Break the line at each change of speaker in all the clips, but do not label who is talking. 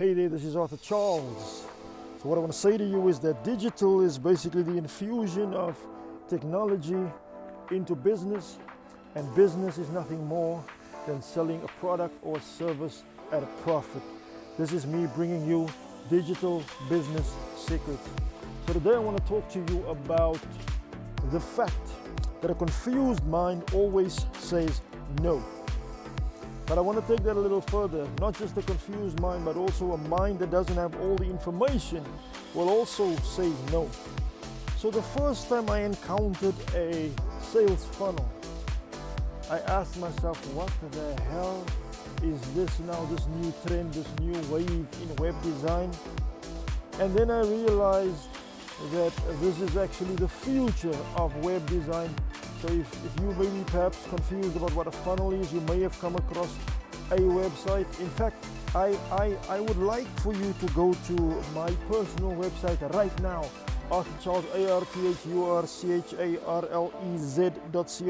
Hey there, this is Arthur Charles. So, what I want to say to you is that digital is basically the infusion of technology into business, and business is nothing more than selling a product or service at a profit. This is me bringing you digital business secrets. So, today I want to talk to you about the fact that a confused mind always says no. But I want to take that a little further. Not just a confused mind, but also a mind that doesn't have all the information will also say no. So the first time I encountered a sales funnel, I asked myself, what the hell is this now, this new trend, this new wave in web design? And then I realized that this is actually the future of web design so if, if you may be perhaps confused about what a funnel is, you may have come across a website. In fact, I, I, I would like for you to go to my personal website right now, Arthur Charles, A-R-T-H-U-R-C-H-A-R-L-E-Z dot.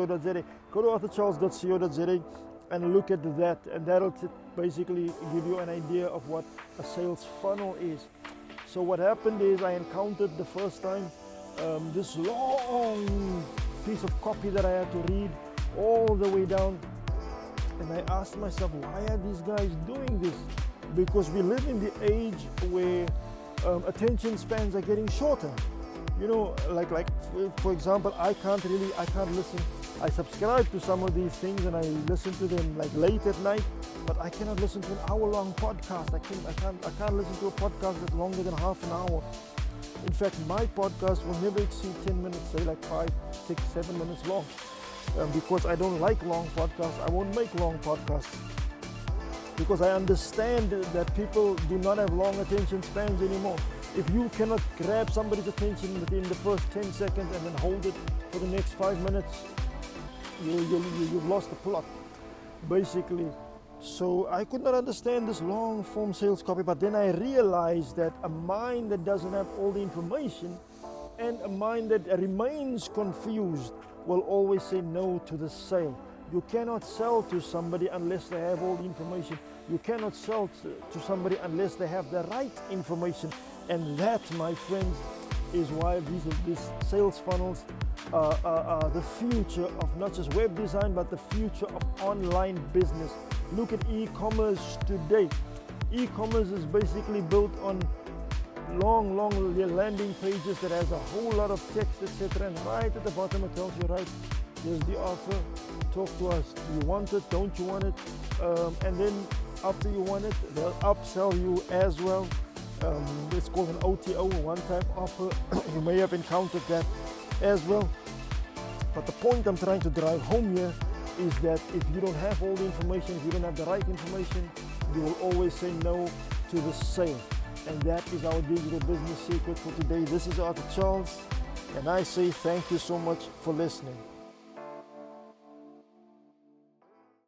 Go to arthurcharles.co.za and look at that and that'll basically give you an idea of what a sales funnel is. So what happened is I encountered the first time um, this long piece of copy that I had to read all the way down. And I asked myself, why are these guys doing this? Because we live in the age where um, attention spans are getting shorter. You know, like like for example, I can't really I can't listen. I subscribe to some of these things and I listen to them like late at night, but I cannot listen to an hour-long podcast. I can't I can't I can't listen to a podcast that's longer than half an hour. In fact, my podcast will never exceed 10 minutes, say like five, six, seven minutes long. Um, because I don't like long podcasts, I won't make long podcasts. Because I understand that people do not have long attention spans anymore. If you cannot grab somebody's attention within the first 10 seconds and then hold it for the next five minutes, you, you, you, you've lost the plot, basically. So I could not understand this long form sales copy, but then I realized that a mind that doesn't have all the information and a mind that remains confused will always say no to the sale. You cannot sell to somebody unless they have all the information. You cannot sell to somebody unless they have the right information. And that, my friends, is why these, these sales funnels are, are, are the future of not just web design, but the future of online business. Look at e-commerce today. E-commerce is basically built on long, long landing pages that has a whole lot of text, etc. And right at the bottom it tells you, right, here's the offer. Talk to us. Do you want it? Don't you want it? Um, and then after you want it, they'll upsell you as well. Um, it's called an OTO, one-time offer. you may have encountered that as well. But the point I'm trying to drive home here is that if you don't have all the information, if you don't have the right information, you will always say no to the sale. And that is our digital business secret for today. This is Arthur Charles, and I say thank you so much for listening.